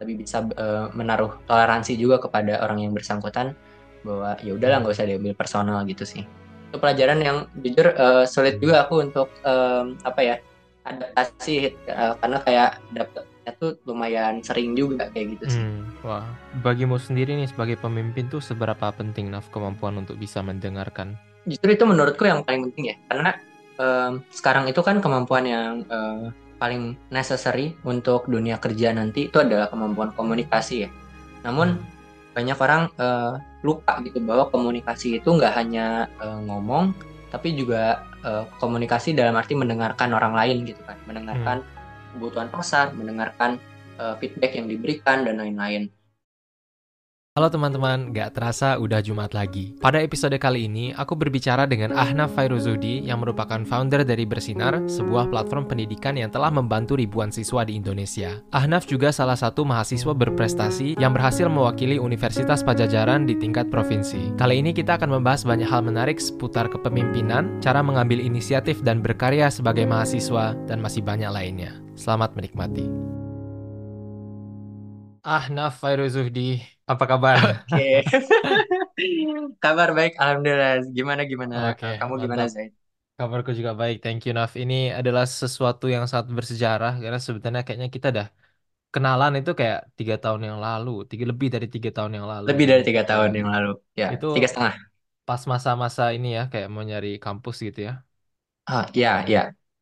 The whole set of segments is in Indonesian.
lebih bisa uh, menaruh toleransi juga kepada orang yang bersangkutan bahwa ya udahlah nggak usah diambil personal gitu sih itu pelajaran yang jujur uh, sulit juga aku untuk um, apa ya adaptasi uh, karena kayak dapetnya tuh lumayan sering juga kayak gitu sih. Hmm, wah, bagimu sendiri nih sebagai pemimpin tuh seberapa penting Naf kemampuan untuk bisa mendengarkan? Justru itu menurutku yang paling penting ya, karena um, sekarang itu kan kemampuan yang uh, paling necessary untuk dunia kerja nanti itu adalah kemampuan komunikasi ya. Namun hmm banyak orang uh, lupa gitu bahwa komunikasi itu nggak hanya uh, ngomong tapi juga uh, komunikasi dalam arti mendengarkan orang lain gitu kan mendengarkan hmm. kebutuhan pasar mendengarkan uh, feedback yang diberikan dan lain-lain Halo teman-teman, gak terasa udah Jumat lagi. Pada episode kali ini, aku berbicara dengan Ahnaf Fairuzudi yang merupakan founder dari Bersinar, sebuah platform pendidikan yang telah membantu ribuan siswa di Indonesia. Ahnaf juga salah satu mahasiswa berprestasi yang berhasil mewakili Universitas Pajajaran di tingkat provinsi. Kali ini kita akan membahas banyak hal menarik seputar kepemimpinan, cara mengambil inisiatif dan berkarya sebagai mahasiswa, dan masih banyak lainnya. Selamat menikmati. Ahnaf Fairuzuhdi, apa kabar? Oke. Kabar baik, alhamdulillah. Gimana gimana? Okay, Kamu gimana, Zaid? Kabarku juga baik, thank you Naf. Ini adalah sesuatu yang sangat bersejarah karena sebetulnya kayaknya kita dah kenalan itu kayak tiga tahun yang lalu, tiga lebih dari tiga tahun yang lalu. Lebih dari tiga tahun yang lalu, ya. Itu tiga setengah. Pas masa-masa ini ya, kayak mau nyari kampus gitu ya. Ah, ya, ya.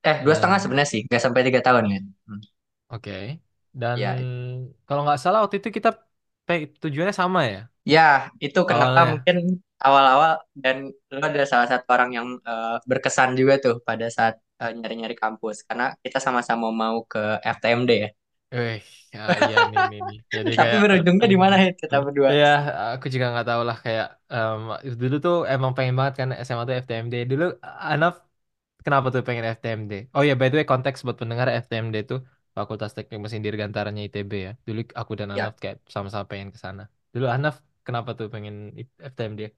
Eh, dua setengah sebenarnya sih, nggak sampai tiga tahun ya. Hmm. Oke. Dan ya. kalau nggak salah waktu itu kita tujuannya sama ya? Ya, itu kenapa Awalnya. mungkin awal-awal dan lo ada salah satu orang yang uh, berkesan juga tuh pada saat eh, nyari-nyari kampus karena kita sama-sama mau ke FTMD ya. Eh, ya, iya nih, nih, nih. Jadi Tapi kayak, berujungnya di mana ya kita berdua? Iya, aku juga nggak tahu lah kayak um, dulu tuh emang pengen banget kan SMA tuh FTMD. Dulu Anaf kenapa tuh pengen FTMD? Oh ya, by the way konteks buat pendengar FTMD tuh Fakultas Teknik Mesin Dirgantaranya ITB ya. Dulu aku dan ya. Anaf kayak sama-sama pengen ke sana. Dulu Anaf kenapa tuh pengen FTM dia?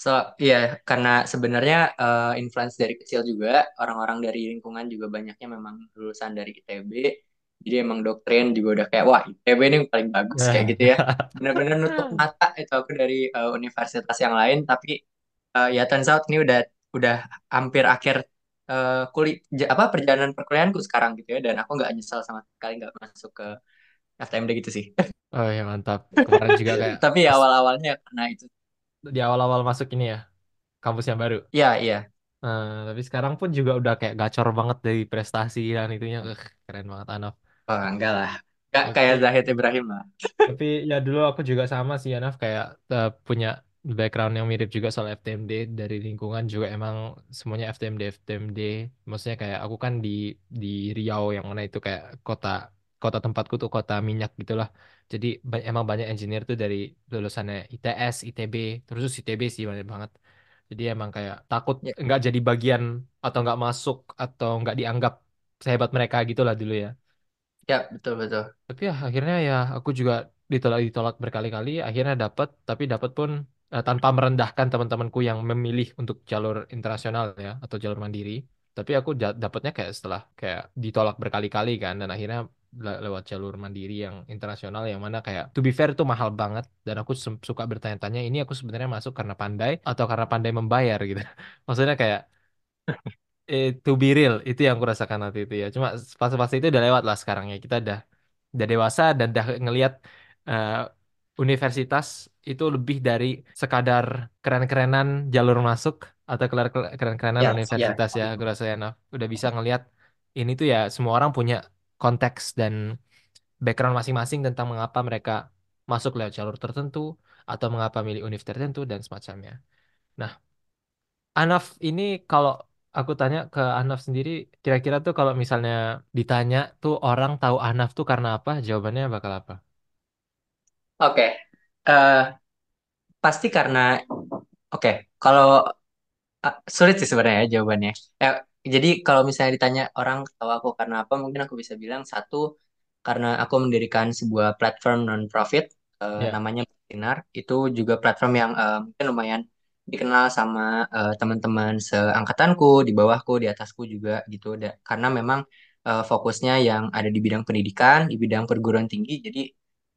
So, iya, karena sebenarnya uh, influence dari kecil juga, orang-orang dari lingkungan juga banyaknya memang lulusan dari ITB. Jadi emang doktrin juga udah kayak, wah ITB ini yang paling bagus kayak gitu ya. Benar-benar nutup mata itu aku dari uh, universitas yang lain, tapi uh, ya turns out ini udah udah hampir akhir uh, kulit apa perjalanan perkuliahanku sekarang gitu ya dan aku nggak nyesal sama sekali nggak masuk ke FTMD gitu sih. Oh ya mantap. Kemarin juga kayak. Tapi awal-awalnya karena itu. Di awal-awal masuk ini ya kampus yang baru. Iya iya. Uh, tapi sekarang pun juga udah kayak gacor banget dari prestasi dan itunya uh, keren banget Anaf. Oh enggak lah. Enggak kayak Zahid Ibrahim lah. Tapi ya dulu aku juga sama sih Anaf kayak uh, punya background yang mirip juga soal FTMD dari lingkungan juga emang semuanya FTMD FTMD maksudnya kayak aku kan di di Riau yang mana itu kayak kota kota tempatku tuh kota minyak gitulah. Jadi emang banyak engineer tuh dari lulusannya ITS ITB terus ITB sih banyak banget. Jadi emang kayak takut ya. nggak jadi bagian atau nggak masuk atau nggak dianggap sehebat mereka gitulah dulu ya. Ya betul betul. Tapi ya akhirnya ya aku juga ditolak ditolak berkali-kali. Akhirnya dapat tapi dapat pun uh, tanpa merendahkan teman-temanku yang memilih untuk jalur internasional ya atau jalur mandiri. Tapi aku dapatnya kayak setelah kayak ditolak berkali-kali kan dan akhirnya le lewat jalur mandiri yang internasional yang mana kayak to be fair itu mahal banget. Dan aku suka bertanya-tanya ini aku sebenarnya masuk karena pandai atau karena pandai membayar? gitu. Maksudnya kayak eh, to be real itu yang aku rasakan waktu itu ya. Cuma fase-fase itu udah lewat lah sekarang ya. Kita udah udah dewasa dan udah ngelihat uh, universitas itu lebih dari sekadar keren-kerenan jalur masuk atau keren-kerenan ya, universitas ya, ya aku rasa ya nah, udah bisa ngelihat ini tuh ya semua orang punya konteks dan background masing-masing tentang mengapa mereka masuk lewat jalur tertentu atau mengapa milih universitas tertentu dan semacamnya. Nah, Anaf ini kalau aku tanya ke Anaf sendiri, kira-kira tuh kalau misalnya ditanya tuh orang tahu Anaf tuh karena apa? Jawabannya bakal apa? Oke, okay. Uh, eh, pasti karena oke okay. kalau uh, sulit sih sebenarnya ya jawabannya. Ya, jadi kalau misalnya ditanya orang tahu aku karena apa, mungkin aku bisa bilang satu karena aku mendirikan sebuah platform non profit uh, yeah. namanya Sinar. Itu juga platform yang uh, mungkin lumayan dikenal sama uh, teman-teman seangkatanku, di bawahku, di atasku juga gitu. Da karena memang uh, fokusnya yang ada di bidang pendidikan, di bidang perguruan tinggi. Jadi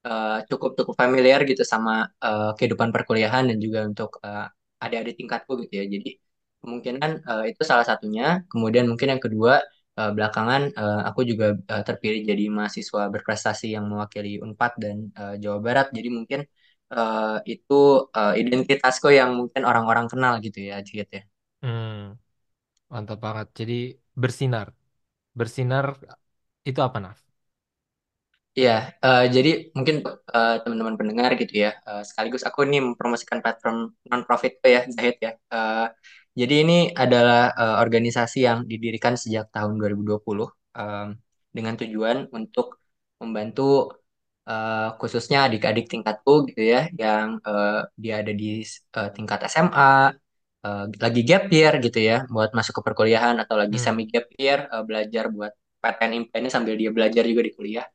eh, cukup familiar gitu sama eh, kehidupan perkuliahan dan juga untuk eh, adik-adik tingkatku gitu ya. Jadi kemungkinan eh, itu salah satunya. Kemudian mungkin yang kedua eh, belakangan eh, aku juga eh, terpilih jadi mahasiswa berprestasi yang mewakili Unpad dan eh, Jawa Barat. Jadi mungkin eh, itu eh, identitasku yang mungkin orang-orang kenal gitu ya, Cid ya. Hmm, mantap banget. Jadi bersinar. Bersinar itu apa, Naf? Iya, eh, jadi mungkin eh, teman-teman pendengar gitu ya, eh, sekaligus aku ini mempromosikan platform non-profit ya, Zahid ya. Eh, jadi ini adalah eh, organisasi yang didirikan sejak tahun 2020 em, dengan tujuan untuk membantu eh, khususnya adik-adik tingkatku gitu ya, yang eh, dia ada di eh, tingkat SMA, eh, lagi gap year gitu ya, buat masuk ke perkuliahan atau lagi Hmm, semi gap year, eh, belajar buat PTN impiannya sambil dia belajar juga di kuliah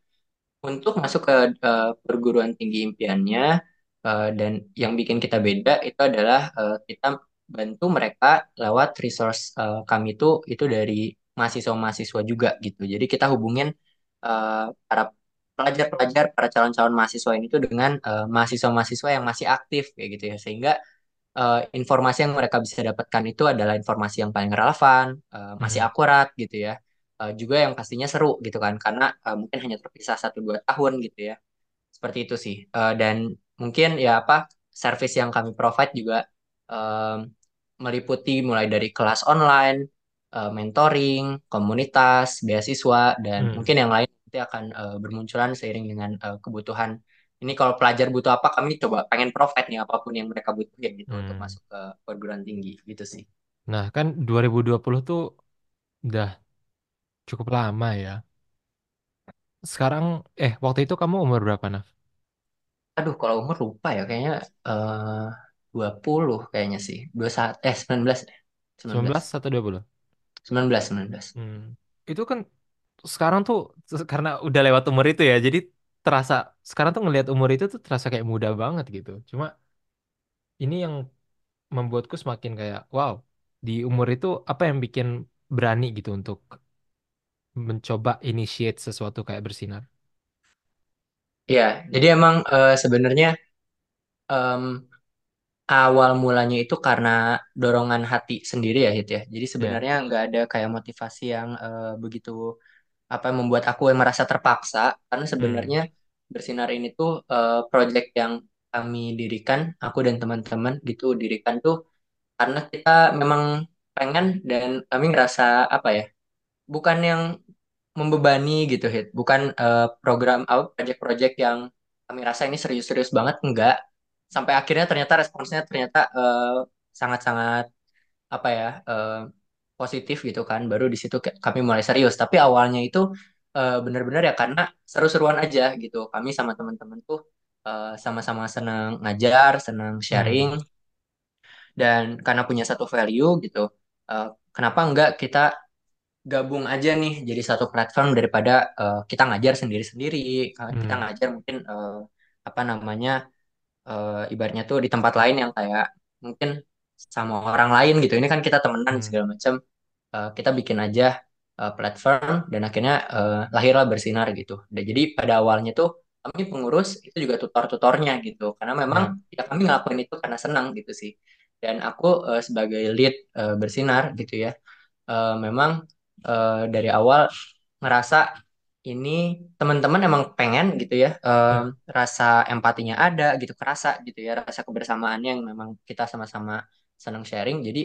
untuk masuk ke eh, perguruan tinggi impiannya eh, dan yang bikin kita beda itu adalah eh, kita bantu mereka lewat resource eh, kami itu itu dari mahasiswa-mahasiswa juga gitu. Jadi kita hubungin eh, para pelajar-pelajar, para calon-calon mahasiswa ini tuh dengan eh, mahasiswa-mahasiswa yang masih aktif kayak gitu ya. Sehingga eh, informasi yang mereka bisa dapatkan itu adalah informasi yang paling relevan, eh, masih hmm, akurat gitu ya. Eh, juga yang pastinya seru gitu kan, karena eh, mungkin hanya terpisah satu dua tahun gitu ya. Seperti itu sih. Eh, dan mungkin ya apa, service yang kami provide juga em, meliputi mulai dari kelas online, eh, mentoring, komunitas, beasiswa, dan hmm, mungkin yang lain nanti akan eh, bermunculan seiring dengan eh, kebutuhan ini kalau pelajar butuh apa, kami coba pengen provide nih apa pun yang mereka butuhin gitu untuk hmm. masuk ke perguruan tinggi gitu sih. Nah, kan 2020 tuh udah cukup lama ya. Sekarang, eh, waktu itu kamu umur berapa, Naf? Aduh, kalau umur lupa ya kayaknya eh 20 kayaknya sih. 21 eh 19 deh. 19. 19 atau 20? 19, 19. Hmm. Itu kan sekarang tuh karena udah lewat umur itu ya, jadi terasa sekarang tuh ngelihat umur itu tuh terasa kayak muda banget gitu. Cuma ini yang membuatku semakin kayak wow, di umur itu apa yang bikin berani gitu untuk mencoba initiate sesuatu kayak bersinar. Ya, jadi emang eh, sebenarnya em, awal mulanya itu karena dorongan hati sendiri ya, Hit ya. Jadi Ya. sebenarnya nggak ada kayak motivasi yang eh, begitu apa yang membuat aku yang merasa terpaksa karena Hmm. sebenarnya Bersinar ini tuh eh, project yang kami dirikan, aku dan teman-teman gitu dirikan tuh karena kita memang pengen dan kami ngerasa apa ya, bukan yang membebani gitu hit. Bukan eh, program apa project-project yang kami rasa ini serius-serius banget enggak. Sampai akhirnya ternyata responsnya ternyata eh, sangat-sangat apa ya eh, positif gitu kan. Baru di situ kami mulai serius. Tapi awalnya itu eh, benar-benar ya karena seru-seruan aja gitu. Kami sama teman-teman tuh sama-sama senang ngajar senang sharing. Hmm. dan karena punya satu value gitu eh, kenapa enggak kita gabung aja nih jadi satu platform daripada eh, kita ngajar sendiri-sendiri. Kan Kita Hmm. ngajar mungkin eh, apa namanya eh, ibaratnya tuh di tempat lain yang kayak mungkin sama orang lain gitu. Ini kan kita temenan Hmm. segala macam. Eh, kita bikin aja eh, platform dan akhirnya eh, lahirlah bersinar gitu. Dan jadi pada awalnya tuh kami pengurus itu juga tutor-tutornya gitu. Karena memang Ya. ya kami ngelakuin itu karena senang gitu sih. Dan aku eh, sebagai lead eh, bersinar gitu ya eh, memang eh, dari awal ngerasa ini teman-teman emang pengen gitu ya eh, Ya. rasa empatinya ada gitu kerasa gitu ya rasa kebersamaannya yang memang kita sama-sama senang sharing jadi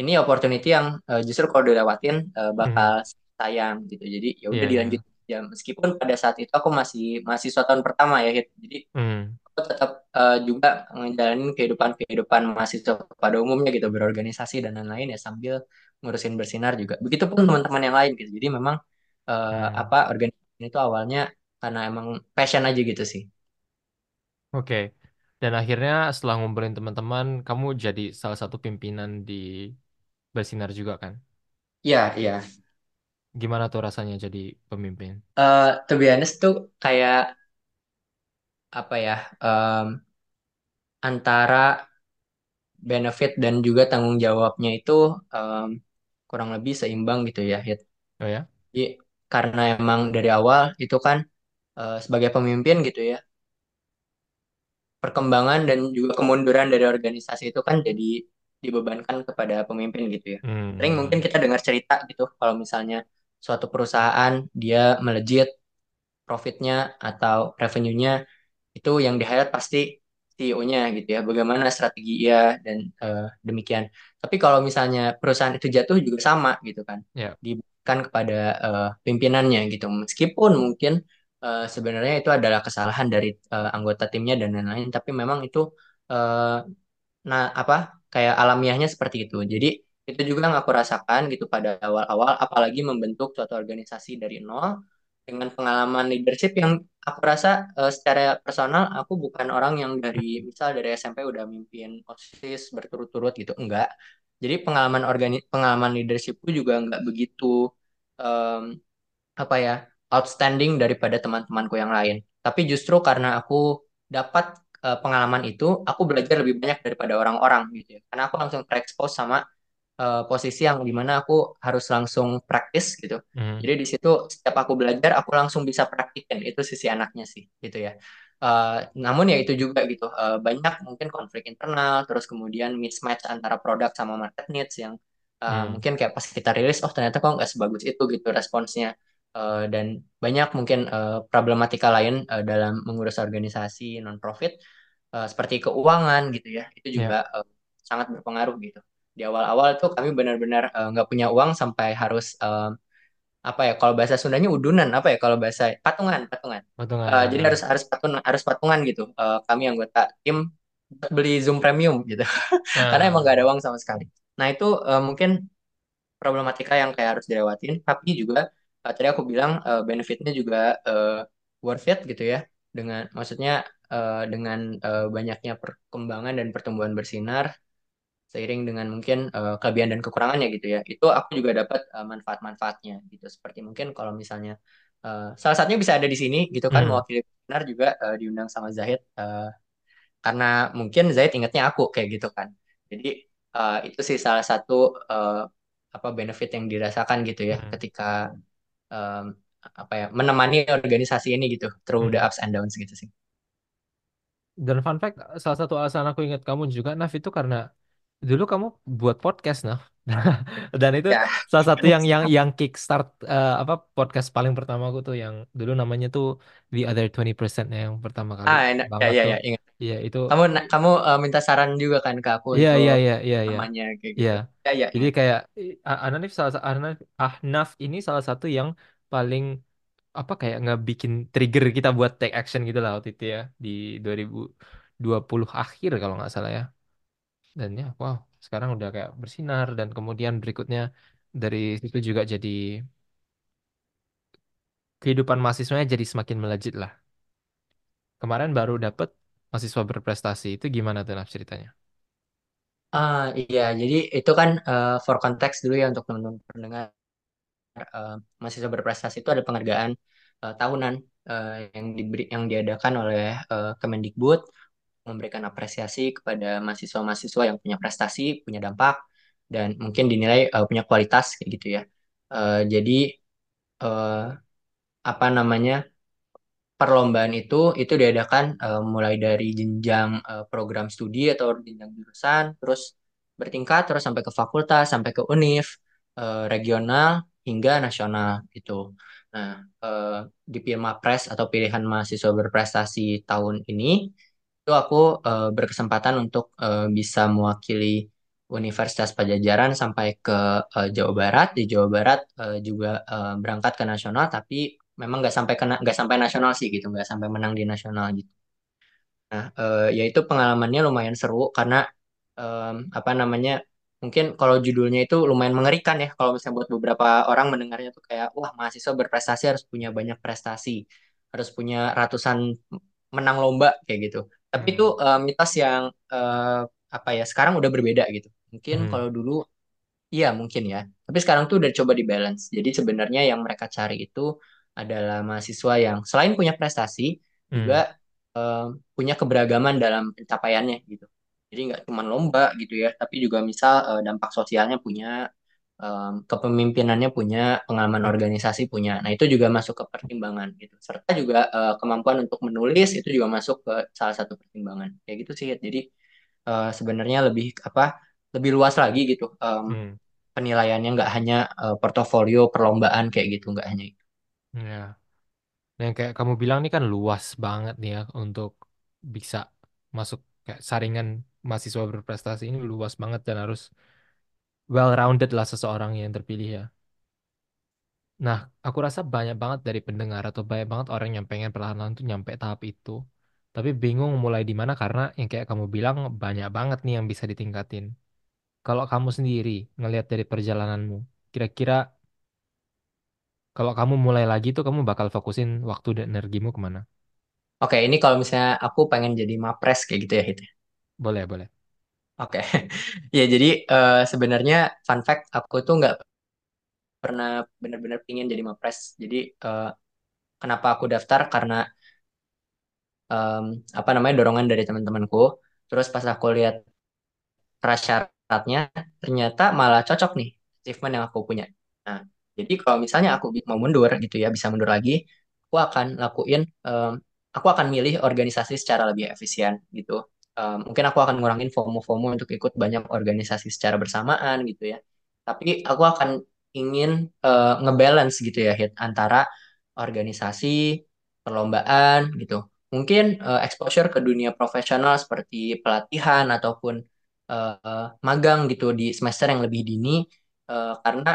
ini opportunity yang eh, justru kalau dilewatin eh, bakal Hmm. sayang gitu jadi ya udah Iya, dilanjut ya meskipun pada saat itu aku masih mahasiswa tahun pertama ya Hit. jadi Hmm. aku tetap eh, juga ngejalanin kehidupan-kehidupan mahasiswa pada umumnya gitu berorganisasi dan lain-lain ya sambil ngurusin bersinar juga begitupun teman-teman yang lain gitu jadi memang eh, Hmm. apa organisasi itu awalnya karena emang passion aja gitu sih Oke. Dan akhirnya setelah ngumpulin teman-teman, kamu jadi salah satu pimpinan di Bersinar juga kan? Iya, iya. Gimana tuh rasanya jadi pemimpin? eh to be honest tuh kayak apa ya em, antara benefit dan juga tanggung jawabnya itu em, kurang lebih seimbang gitu ya Hit. Oh ya? Jadi, karena emang dari awal itu kan eh, sebagai pemimpin gitu ya perkembangan dan juga kemunduran dari organisasi itu kan jadi dibebankan kepada pemimpin gitu ya. Sering mungkin Hmm. kita dengar cerita gitu kalau misalnya suatu perusahaan dia melejit profitnya atau revenue-nya itu yang di highlight pasti CEO-nya gitu ya, bagaimana strategi ia dan eh, demikian. Tapi kalau misalnya perusahaan itu jatuh juga sama gitu kan, Ya. diberikan kepada eh, pimpinannya gitu. Meskipun mungkin eh, sebenarnya itu adalah kesalahan dari eh, anggota timnya dan lain-lain, tapi memang itu eh, nah apa kayak alamiahnya seperti itu. Jadi itu juga yang aku rasakan gitu pada awal-awal, apalagi membentuk suatu organisasi dari nol dengan pengalaman leadership yang aku rasa eh, secara personal aku bukan orang yang dari misal dari SMP udah mimpin OSIS berturut-turut gitu, enggak. Jadi pengalaman organi pengalaman leadershipku juga enggak begitu em, apa ya outstanding daripada teman-temanku yang lain. Tapi justru karena aku dapat eh, pengalaman itu, aku belajar lebih banyak daripada orang-orang gitu ya. Karena aku langsung terekspos sama eh, posisi yang di mana aku harus langsung praktis gitu. Hmm. Jadi di situ setiap aku belajar, aku langsung bisa praktikin. Itu sisi anaknya sih gitu ya. Eh, namun ya itu juga gitu, eh, banyak mungkin konflik internal, terus kemudian mismatch antara produk sama market needs yang eh, Hmm. mungkin kayak pas kita rilis, oh ternyata kok nggak sebagus itu gitu responsnya. Eh, dan banyak mungkin eh, problematika lain eh, dalam mengurus organisasi non-profit eh, seperti keuangan gitu ya, itu juga Ya. eh, sangat berpengaruh gitu. Di awal-awal tuh kami benar-benar eh, nggak punya uang sampai harus eh, apa ya kalau bahasa Sundanya udunan apa ya kalau bahasa patungan patungan Potongan. Eh, jadi Nah. harus harus patungan harus patungan gitu Eh, kami anggota tim beli Zoom Premium gitu karena emang gak Nah. ada uang sama sekali nah itu eh, mungkin problematika yang kayak harus dilewatin tapi juga eh, tadi aku bilang eh, benefitnya juga eh, worth it gitu ya dengan maksudnya eh, dengan eh, banyaknya perkembangan dan pertumbuhan bersinar seiring dengan mungkin eh, kelebihan dan kekurangannya gitu ya. Itu aku juga dapat eh, manfaat-manfaatnya gitu. Seperti mungkin kalau misalnya eh, salah satunya bisa ada di sini gitu kan Hmm. mewakili benar juga eh, diundang sama Zahid eh, karena mungkin Zahid ingatnya aku kayak gitu kan. Jadi eh, itu sih salah satu eh, apa benefit yang dirasakan gitu ya Hmm. ketika em, apa ya menemani organisasi ini gitu through the Hmm. ups and downs gitu sih. Dan fun fact, salah satu alasan aku ingat kamu juga, Naf, itu karena dulu kamu buat podcast, Naf. Dan itu Ya, salah satu yang yang yang kickstart eh, apa podcast paling pertama aku tuh yang dulu namanya tuh The Other 20% yang pertama kali ah enak. ya ya ya ingat. Iya, itu Kamu kamu eh, minta saran juga kan ke aku iya untuk iya iya iya iya. namanya kayak Iya. gitu. Ya ya Jadi ingat. kayak Ananif salah sa- Ahnaf, ini salah satu yang paling apa kayak ngebikin trigger kita buat take action gitu lah waktu itu ya di 2020 akhir kalau nggak salah ya. Dan ya, wow, sekarang udah kayak bersinar. Dan kemudian berikutnya dari situ juga jadi kehidupan mahasiswanya jadi semakin melejit lah. Kemarin baru dapet mahasiswa berprestasi. Itu gimana tuh Naf ceritanya? Ah iya, jadi itu kan eh, for context dulu ya untuk teman-teman pendengar. Eh, mahasiswa berprestasi itu ada penghargaan eh, tahunan eh, yang diberi yang diadakan oleh eh, Kemendikbud memberikan apresiasi kepada mahasiswa-mahasiswa yang punya prestasi, punya dampak dan mungkin dinilai eh, punya kualitas kayak gitu ya. Eh, jadi eh, apa namanya? perlombaan itu itu diadakan eh, mulai dari jenjang eh, program studi atau jenjang jurusan, terus bertingkat terus sampai ke fakultas, sampai ke univ, eh, regional hingga nasional gitu. Nah, eh, di Pilmapres atau pilihan mahasiswa berprestasi tahun ini itu aku eh, berkesempatan untuk eh, bisa mewakili Universitas Pajajaran sampai ke eh, Jawa Barat. Di Jawa Barat eh, juga eh, berangkat ke nasional, tapi memang nggak sampai kena nggak sampai nasional sih gitu, nggak sampai menang di nasional gitu. Nah, eh, ya itu pengalamannya lumayan seru karena em, apa namanya? Mungkin kalau judulnya itu lumayan mengerikan ya kalau misalnya buat beberapa orang mendengarnya tuh kayak wah mahasiswa berprestasi harus punya banyak prestasi, harus punya ratusan menang lomba kayak gitu. Tapi itu Hmm. eh, mitos yang eh, apa ya sekarang udah berbeda gitu. Mungkin Hmm. kalau dulu iya mungkin ya. Tapi sekarang tuh udah coba di balance. Jadi sebenarnya yang mereka cari itu adalah mahasiswa yang selain punya prestasi juga Hmm. eh, punya keberagaman dalam pencapaiannya gitu. Jadi nggak cuma lomba gitu ya, tapi juga misal eh, dampak sosialnya punya, em, kepemimpinannya punya, pengalaman organisasi punya. Nah, itu juga masuk ke pertimbangan gitu. Serta juga eh, kemampuan untuk menulis itu juga masuk ke salah satu pertimbangan. Kayak gitu sih. Jadi eh, sebenarnya lebih apa? Lebih luas lagi gitu. em, Hmm. penilaiannya nggak hanya eh, portofolio, perlombaan kayak gitu, nggak hanya itu. Ya. Nah, yang kayak kamu bilang ini kan luas banget nih ya untuk bisa masuk kayak saringan mahasiswa berprestasi ini luas banget dan harus well rounded lah seseorang yang terpilih ya. Nah, aku rasa banyak banget dari pendengar atau banyak banget orang yang pengen perlahan-lahan tuh nyampe tahap itu. Tapi bingung mulai di mana karena yang kayak kamu bilang banyak banget nih yang bisa ditingkatin. Kalau kamu sendiri ngelihat dari perjalananmu, kira-kira kalau kamu mulai lagi tuh kamu bakal fokusin waktu dan energimu ke mana? Oke, ini kalau misalnya aku pengen jadi mapres kayak gitu ya, ya? Boleh, boleh. Oke, ya jadi eh, sebenarnya fun fact aku tuh nggak pernah benar-benar pingin jadi mapres. Jadi eh, kenapa aku daftar karena em, apa namanya dorongan dari teman-temanku. Terus pas aku lihat prasyaratnya, ternyata malah cocok nih achievement yang aku punya. Nah, jadi kalau misalnya aku mau mundur gitu ya, bisa mundur lagi, aku akan lakuin, em, aku akan milih organisasi secara lebih efisien gitu. Em, mungkin aku akan ngurangin FOMO-FOMO untuk ikut banyak organisasi secara bersamaan gitu ya. Tapi aku akan ingin eh, ngebalance gitu ya, Hit, antara organisasi, perlombaan gitu. Mungkin eh, exposure ke dunia profesional seperti pelatihan ataupun eh, magang gitu di semester yang lebih dini eh, karena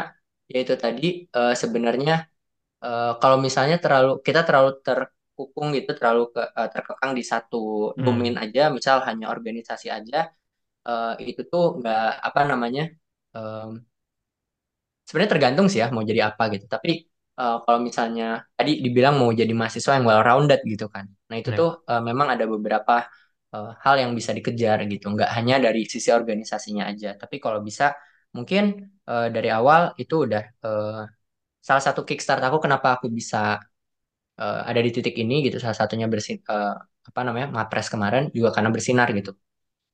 ya itu tadi eh, sebenarnya eh, kalau misalnya terlalu kita terlalu terkukung gitu terlalu ke, eh, terkekang di satu domain Hmm. aja misal hanya organisasi aja eh, itu tuh nggak apa namanya em, sebenarnya tergantung sih ya mau jadi apa gitu tapi eh, kalau misalnya tadi dibilang mau jadi mahasiswa yang well rounded gitu kan nah itu Ya. tuh eh, memang ada beberapa eh, hal yang bisa dikejar gitu nggak hanya dari sisi organisasinya aja tapi kalau bisa mungkin eh, dari awal itu udah eh, salah satu kickstart aku kenapa aku bisa eh, ada di titik ini gitu salah satunya bersin eh, apa namanya Mapres kemarin juga karena bersinar gitu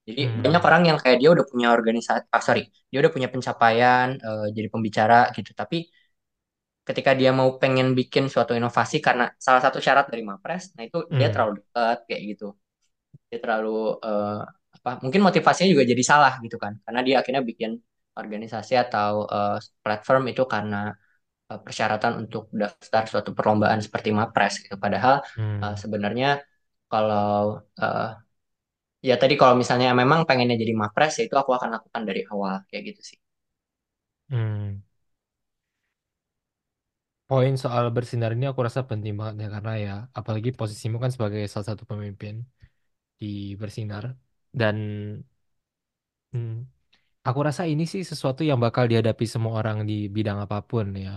jadi banyak Hmm. orang yang kayak dia udah punya organisasi ah sorry dia udah punya pencapaian eh, jadi pembicara gitu tapi ketika dia mau pengen bikin suatu inovasi karena salah satu syarat dari Mapres, nah itu dia Hmm. terlalu dekat kayak gitu. Dia terlalu eh, apa? Mungkin motivasinya juga jadi salah gitu kan, karena dia akhirnya bikin organisasi atau eh, platform itu karena persyaratan untuk daftar suatu perlombaan seperti Mapres gitu. Padahal eh, Hmm. sebenarnya kalau eh, ya tadi kalau misalnya memang pengennya jadi Mapres, ya itu aku akan lakukan dari awal kayak gitu sih. Hmm. Poin soal bersinar ini aku rasa penting banget ya karena ya apalagi posisimu kan sebagai salah satu pemimpin di bersinar dan hmm, aku rasa ini sih sesuatu yang bakal dihadapi semua orang di bidang apa pun ya.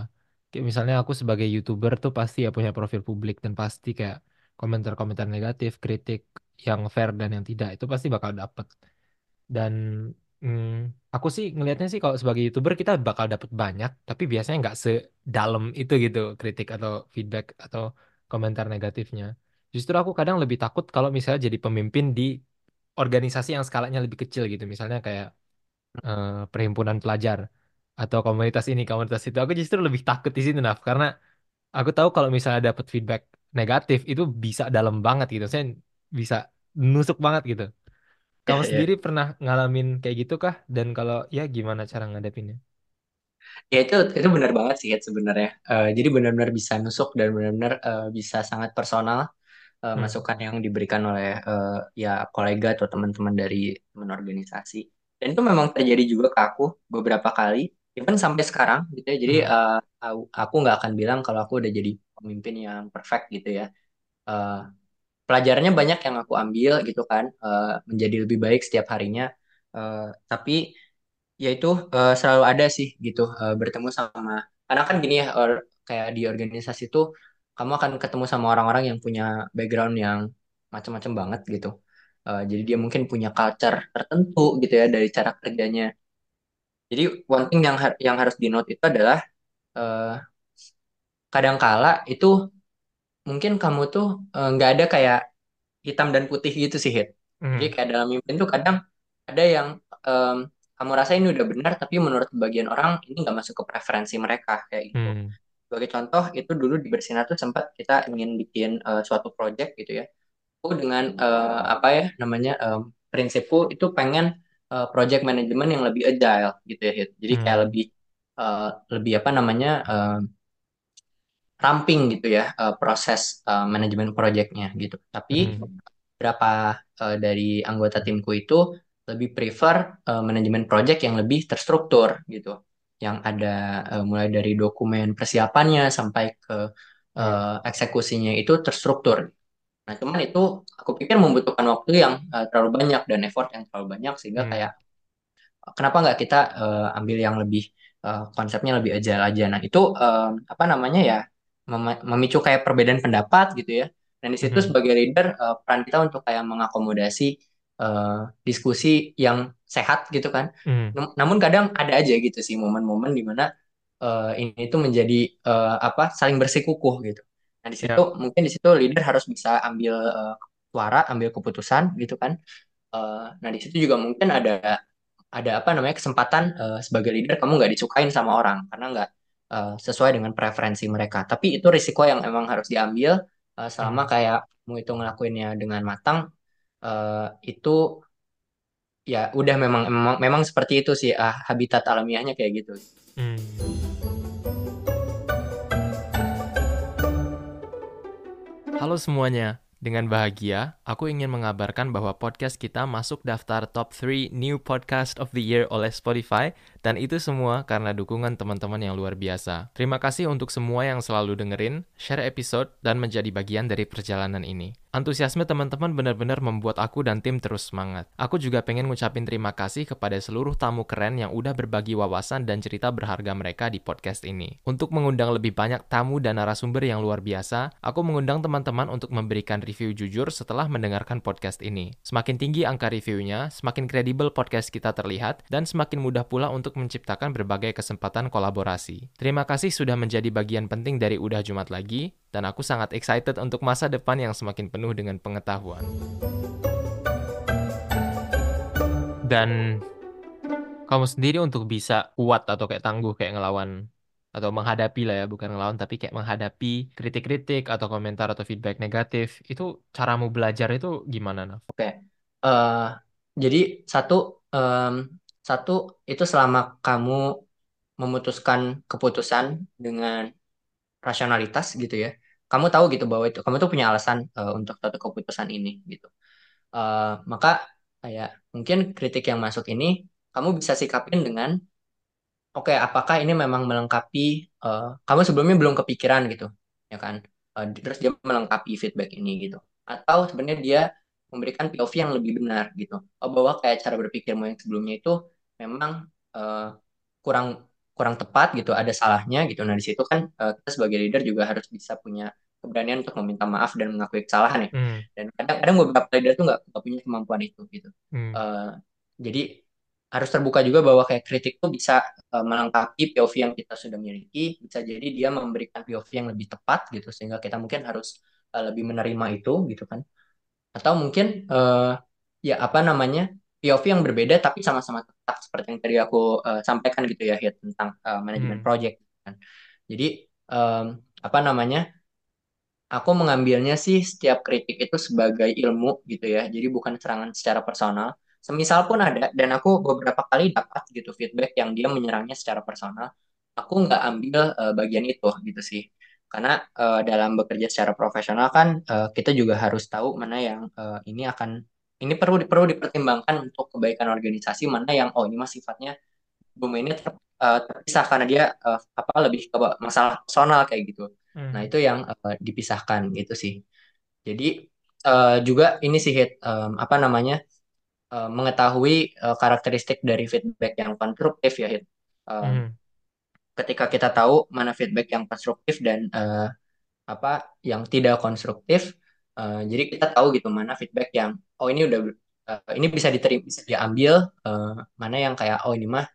Kayak misalnya aku sebagai YouTuber tuh pasti ya punya profil publik dan pasti kayak komentar-komentar negatif, kritik yang fair dan yang tidak itu pasti bakal dapet. Dan mm, aku sih ngelihatnya sih kalau sebagai YouTuber kita bakal dapet banyak, tapi biasanya nggak sedalam itu gitu kritik atau feedback atau komentar negatifnya. Justru aku kadang lebih takut kalau misalnya jadi pemimpin di organisasi yang skalanya lebih kecil gitu, misalnya kayak eh, perhimpunan pelajar atau komunitas ini, komunitas itu. Aku justru lebih takut di situ, Naf, karena aku tahu kalau misalnya dapet feedback negatif itu bisa dalam banget gitu, saya bisa nusuk banget gitu. Kamu Ya, sendiri pernah ngalamin kayak gitu kah? Dan kalau ya gimana cara ngadepinnya? Ya itu itu benar banget sih sebenarnya. Eh, jadi benar-benar bisa nusuk dan benar-benar eh, bisa sangat personal Hmm, masukan yang diberikan oleh eh, ya kolega atau teman-teman dari teman organisasi. Dan itu memang terjadi juga ke aku beberapa kali, even sampai sekarang gitu ya. Jadi hmm, eh, aku nggak akan bilang kalau aku udah jadi pemimpin yang perfect gitu ya. Eh, pelajarannya banyak yang aku ambil gitu kan, eh, menjadi lebih baik setiap harinya. Eh, tapi ya itu eh, selalu ada sih gitu eh, bertemu sama karena kan gini ya or- kayak di organisasi itu kamu akan ketemu sama orang-orang yang punya background yang macam-macam banget gitu Eh, jadi dia mungkin punya culture tertentu gitu ya dari cara kerjanya jadi one thing yang har- yang harus di note itu adalah eh, kadangkala itu mungkin kamu tuh eh, nggak ada kayak hitam dan putih gitu sih Hit. Jadi hmm, kayak dalam mimpi itu kadang ada yang em, kamu rasa ini udah benar tapi menurut bagian orang ini nggak masuk ke preferensi mereka kayak gitu Hmm. sebagai contoh itu dulu di Bersinar tuh sempat kita ingin bikin eh, suatu project gitu ya aku dengan eh, apa ya namanya em, prinsipku itu pengen eh, project management yang lebih agile gitu ya Hit. jadi kayak Hmm. lebih eh, lebih apa namanya em, ramping gitu ya eh, proses eh, manajemen projectnya gitu tapi Hmm. beberapa eh, dari anggota timku itu lebih prefer eh, manajemen project yang lebih terstruktur gitu, yang ada eh, mulai dari dokumen persiapannya sampai ke eh, eksekusinya itu terstruktur. Nah, cuman itu aku pikir membutuhkan waktu yang eh, terlalu banyak dan effort yang terlalu banyak sehingga Hmm. kayak kenapa nggak kita eh, ambil yang lebih eh, konsepnya lebih agile aja. Nah, itu eh, apa namanya ya mem- memicu kayak perbedaan pendapat gitu ya. Dan di situ Hmm. sebagai leader eh, peran kita untuk kayak mengakomodasi eh, diskusi yang sehat gitu kan. Hmm. Nam- Namun kadang ada aja gitu sih momen-momen di mana eh, ini itu menjadi eh, apa saling bersikukuh gitu. Nah, di situ Ya. mungkin di situ leader harus bisa ambil eh, suara, ambil keputusan gitu kan. Eh, nah, di situ juga mungkin ada ada apa namanya kesempatan eh, sebagai leader kamu nggak disukain sama orang karena nggak eh, sesuai dengan preferensi mereka. Tapi itu risiko yang emang harus diambil eh, selama Hmm. kayak kamu itu ngelakuinnya dengan matang. eh, itu ya udah memang memang memang seperti itu sih ah, habitat alamiahnya kayak gitu. Hmm. Halo semuanya. Dengan bahagia, aku ingin mengabarkan bahwa podcast kita masuk daftar top 3 New Podcast of the Year oleh Spotify dan itu semua karena dukungan teman-teman yang luar biasa. Terima kasih untuk semua yang selalu dengerin, share episode, dan menjadi bagian dari perjalanan ini. Antusiasme teman-teman benar-benar membuat aku dan tim terus semangat. Aku juga pengen ngucapin terima kasih kepada seluruh tamu keren yang udah berbagi wawasan dan cerita berharga mereka di podcast ini. Untuk mengundang lebih banyak tamu dan narasumber yang luar biasa, aku mengundang teman-teman untuk memberikan review jujur setelah mendengarkan podcast ini. Semakin tinggi angka reviewnya, semakin kredibel podcast kita terlihat, dan semakin mudah pula untuk menciptakan berbagai kesempatan kolaborasi. Terima kasih sudah menjadi bagian penting dari Udah Jumat Lagi, dan aku sangat excited untuk masa depan yang semakin penuh dengan pengetahuan. Dan kamu sendiri untuk bisa kuat atau kayak tangguh kayak ngelawan atau menghadapi lah ya, bukan ngelawan tapi kayak menghadapi kritik-kritik atau komentar atau feedback negatif, itu caramu belajar itu gimana, Naf? Oke. Eh, jadi satu em, satu itu selama kamu memutuskan keputusan dengan rasionalitas gitu ya. Kamu tahu gitu bahwa itu kamu tuh punya alasan eh, untuk suatu keputusan ini gitu. Eh, maka kayak mungkin kritik yang masuk ini kamu bisa sikapin dengan Oke, apakah ini memang melengkapi eh, kamu sebelumnya belum kepikiran gitu, ya kan? Eh, terus dia melengkapi feedback ini gitu. Atau sebenarnya dia memberikan POV yang lebih benar gitu. Oh, bahwa kayak cara berpikirmu yang sebelumnya itu memang eh, kurang kurang tepat gitu, ada salahnya gitu. Nah, di situ kan eh, kita sebagai leader juga harus bisa punya keberanian untuk meminta maaf dan mengakui kesalahan ya. Hmm, Dan kadang-kadang beberapa leader tuh nggak punya kemampuan itu gitu. hmm, Eh, jadi harus terbuka juga bahwa kayak kritik tuh bisa eh, melengkapi POV yang kita sudah miliki, bisa jadi dia memberikan POV yang lebih tepat gitu, sehingga kita mungkin harus eh, lebih menerima itu gitu kan. Atau mungkin eh, ya apa namanya POV yang berbeda tapi sama-sama tepat seperti yang tadi aku eh, sampaikan gitu ya Hit, tentang eh, manajemen hmm, project kan. Jadi em, apa namanya Aku mengambilnya sih setiap kritik itu sebagai ilmu gitu ya. Jadi bukan serangan secara personal. Semisal pun ada dan aku beberapa kali dapat gitu feedback yang dia menyerangnya secara personal. Aku nggak ambil eh, bagian itu gitu sih. Karena eh, dalam bekerja secara profesional kan eh, kita juga harus tahu mana yang eh, ini akan ini perlu perlu dipertimbangkan untuk kebaikan organisasi, mana yang oh ini mah sifatnya domainnya ter, eh, terpisah karena dia eh, apa lebih ke masalah personal kayak gitu. Nah, hmm, itu yang eh, dipisahkan gitu sih. Jadi eh, juga ini sih Hit, em, apa namanya eh, mengetahui eh, karakteristik dari feedback yang konstruktif ya Hit. Em, hmm, ketika kita tahu mana feedback yang konstruktif dan eh, apa yang tidak konstruktif, eh, jadi kita tahu gitu mana feedback yang oh ini udah eh, ini bisa diterima bisa diambil, eh, mana yang kayak oh ini mah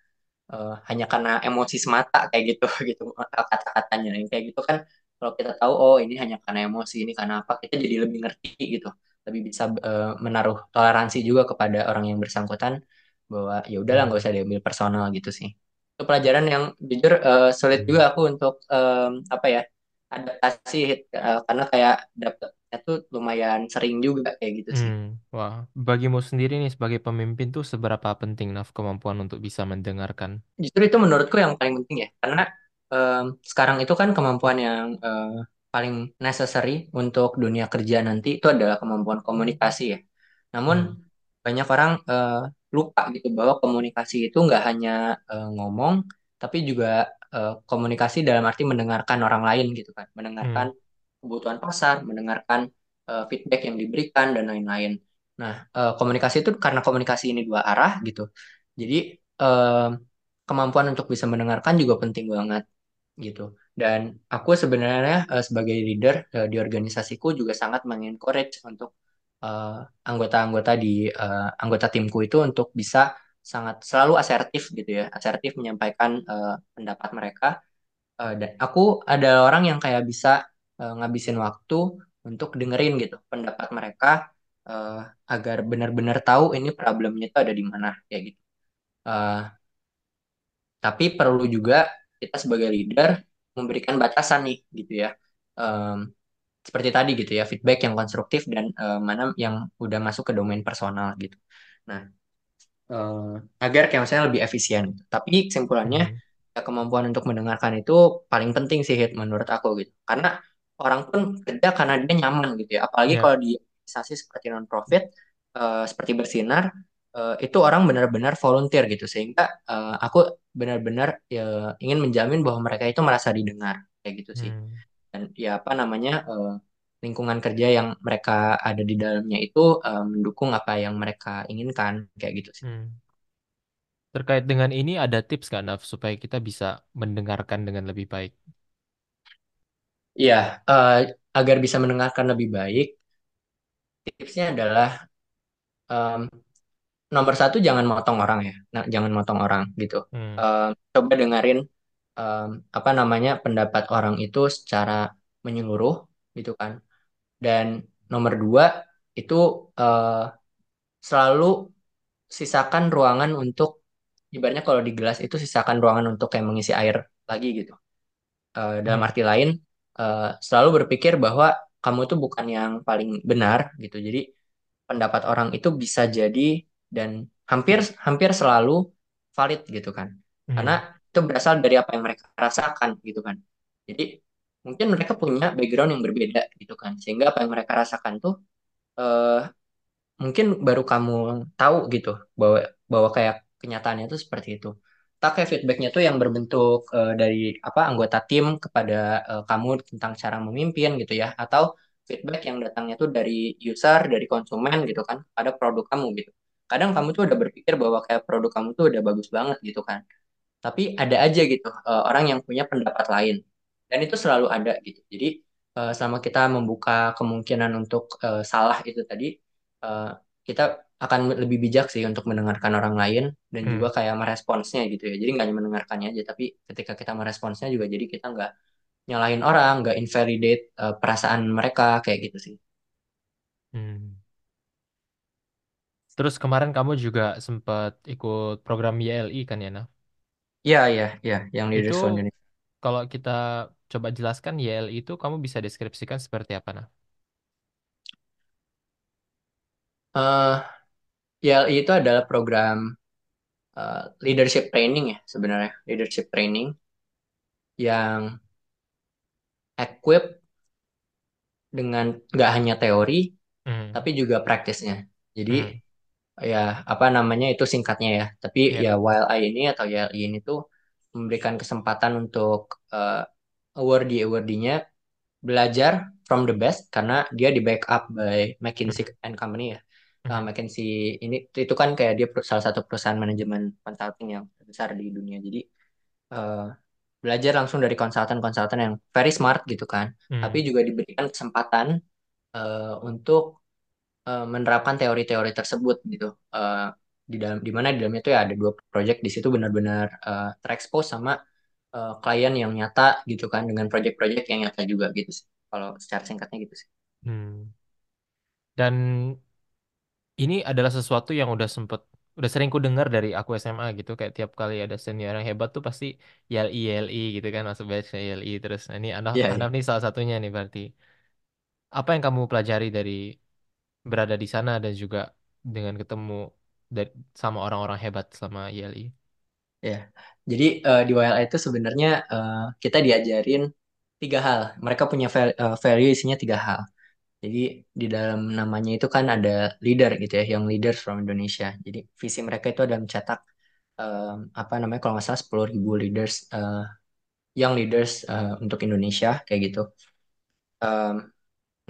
eh, hanya karena emosi semata kayak gitu gitu kata-katanya. Yang kayak gitu kan kalau kita tahu oh ini hanya karena emosi ini karena apa kita jadi lebih ngerti gitu. Lebih bisa eh, menaruh toleransi juga kepada orang yang bersangkutan bahwa ya udahlah nggak usah diambil personal gitu sih. Itu pelajaran yang jujur eh, sulit juga Hmm. aku untuk em, apa ya adaptasi eh, karena kayak dapetnya tuh lumayan sering juga kayak gitu sih Hmm. Wah, bagimu sendiri nih sebagai pemimpin tuh seberapa penting Naf kemampuan untuk bisa mendengarkan? Justru itu menurutku yang paling penting ya, karena em, sekarang itu kan kemampuan yang eh, paling necessary untuk dunia kerja nanti itu adalah kemampuan komunikasi ya. Namun Hmm. banyak orang eh, lupa gitu bahwa komunikasi itu nggak hanya eh, ngomong, tapi juga eh, komunikasi dalam arti mendengarkan orang lain gitu kan, mendengarkan Hmm. Kebutuhan pasar, mendengarkan eh, feedback yang diberikan dan lain-lain. Nah, eh, komunikasi itu karena komunikasi ini dua arah gitu. Jadi em, kemampuan untuk bisa mendengarkan juga penting banget gitu. Dan aku sebenarnya eh, sebagai leader eh, di organisasiku juga sangat mengencourage untuk anggota-anggota di eh, anggota timku itu untuk bisa sangat selalu asertif gitu ya, asertif menyampaikan eh, pendapat mereka. Eh, dan aku adalah orang yang kayak bisa eh, ngabisin waktu untuk dengerin gitu pendapat mereka eh, agar benar-benar tahu ini problemnya itu ada di mana kayak gitu. Eh, tapi perlu juga kita sebagai leader memberikan batasan nih gitu ya. Em, seperti tadi gitu ya, feedback yang konstruktif dan eh, mana yang udah masuk ke domain personal gitu. Nah, eh, agar kayak misalnya lebih efisien. Tapi kesimpulannya Hmm. ya, kemampuan untuk mendengarkan itu paling penting sih Hit, menurut aku gitu. Karena orang pun kerja karena dia nyaman gitu ya. Apalagi Ya. kalau di organisasi seperti non-profit, eh, seperti Bersinar, eh, itu orang benar-benar volunteer gitu. Sehingga eh, aku benar-benar ya, ingin menjamin bahwa mereka itu merasa didengar kayak gitu sih. Hmm. Dan ya apa namanya eh, lingkungan kerja yang mereka ada di dalamnya itu eh, mendukung apa yang mereka inginkan kayak gitu sih. Hmm. Terkait dengan ini ada tips nggak Naf supaya kita bisa mendengarkan dengan lebih baik? Iya, eh, agar bisa mendengarkan lebih baik, tipsnya adalah em, nomor satu jangan motong orang ya, nah, jangan motong orang gitu. Hmm. Em, coba dengerin em, apa namanya pendapat orang itu secara menyeluruh gitu kan. Dan nomor dua itu eh, selalu sisakan ruangan untuk, ibaratnya kalau di gelas itu sisakan ruangan untuk kayak mengisi air lagi gitu. Eh, dalam Hmm. arti lain, eh, selalu berpikir bahwa kamu tuh bukan yang paling benar gitu. Jadi pendapat orang itu bisa jadi dan hampir hampir selalu valid gitu kan. Karena Hmm. itu berasal dari apa yang mereka rasakan gitu kan. Jadi mungkin mereka punya background yang berbeda gitu kan. Sehingga apa yang mereka rasakan tuh eh, mungkin baru kamu tahu gitu bahwa bahwa kayak kenyataannya itu seperti itu. Tak kayak feedbacknya tuh yang berbentuk eh, dari apa anggota tim kepada eh, kamu tentang cara memimpin gitu ya, atau feedback yang datangnya tuh dari user, dari konsumen gitu kan, pada produk kamu gitu. Kadang kamu tuh udah berpikir bahwa kayak produk kamu tuh udah bagus banget gitu kan. Tapi ada aja gitu eh, orang yang punya pendapat lain. Dan itu selalu ada gitu. Jadi eh, selama kita membuka kemungkinan untuk eh, salah itu tadi, eh, kita akan lebih bijak sih untuk mendengarkan orang lain dan juga Hmm. kayak meresponsnya gitu ya. Jadi nggak hanya mendengarkannya aja, tapi ketika kita meresponsnya juga jadi kita nggak nyalahin orang, nggak invalidate eh, perasaan mereka kayak gitu sih. Hmm. Terus kemarin kamu juga sempat ikut program YLI kan ya, Naf? Iya, iya, iya, yang Itu Leaders for Indonesia. kalau kita coba jelaskan YLI itu kamu bisa deskripsikan seperti apa, Naf? Eh, YLI itu adalah program eh, leadership training ya sebenarnya, leadership training yang equip dengan nggak hanya teori Hmm. tapi juga praktisnya. Jadi Hmm. ya apa namanya itu singkatnya ya. Tapi Ya. ya YLI ini atau YLI ini tuh memberikan kesempatan untuk eh, awardee-awardeenya belajar from the best karena dia di backup by McKinsey Hmm. and Company ya. Nah, Hmm. McKinsey ini itu kan kayak dia salah satu perusahaan manajemen consulting yang besar di dunia. Jadi eh, belajar langsung dari konsultan-konsultan yang very smart gitu kan. Tapi Hmm. juga diberikan kesempatan eh, untuk eh, menerapkan teori-teori tersebut gitu. Eh, di dalam di mana di dalamnya itu ya ada dua project di situ benar-benar eh, terekspos sama eh, klien yang nyata gitu kan dengan project-project yang nyata juga gitu sih. Kalau secara singkatnya gitu sih. Hmm. Dan ini adalah sesuatu yang udah sempet udah sering ku dengar dari aku SMA gitu kayak tiap kali ada senior yang hebat tuh pasti YLI YLI gitu kan masuk batch YLI terus nah, ini Anaf Iya, Anaf iya. nih salah satunya nih berarti apa yang kamu pelajari dari berada di sana dan juga dengan ketemu dari, sama orang-orang hebat selama YLI Ya, jadi eh, di YLA itu sebenarnya eh, kita diajarin tiga hal. Mereka punya val- eh, value isinya tiga hal. Jadi di dalam namanya itu kan ada leader gitu ya, Young Leaders from Indonesia. Jadi visi mereka itu adalah mencetak eh, apa namanya kalau nggak salah 10.000 leaders, eh, young leaders eh, untuk Indonesia kayak gitu. Em,